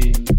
to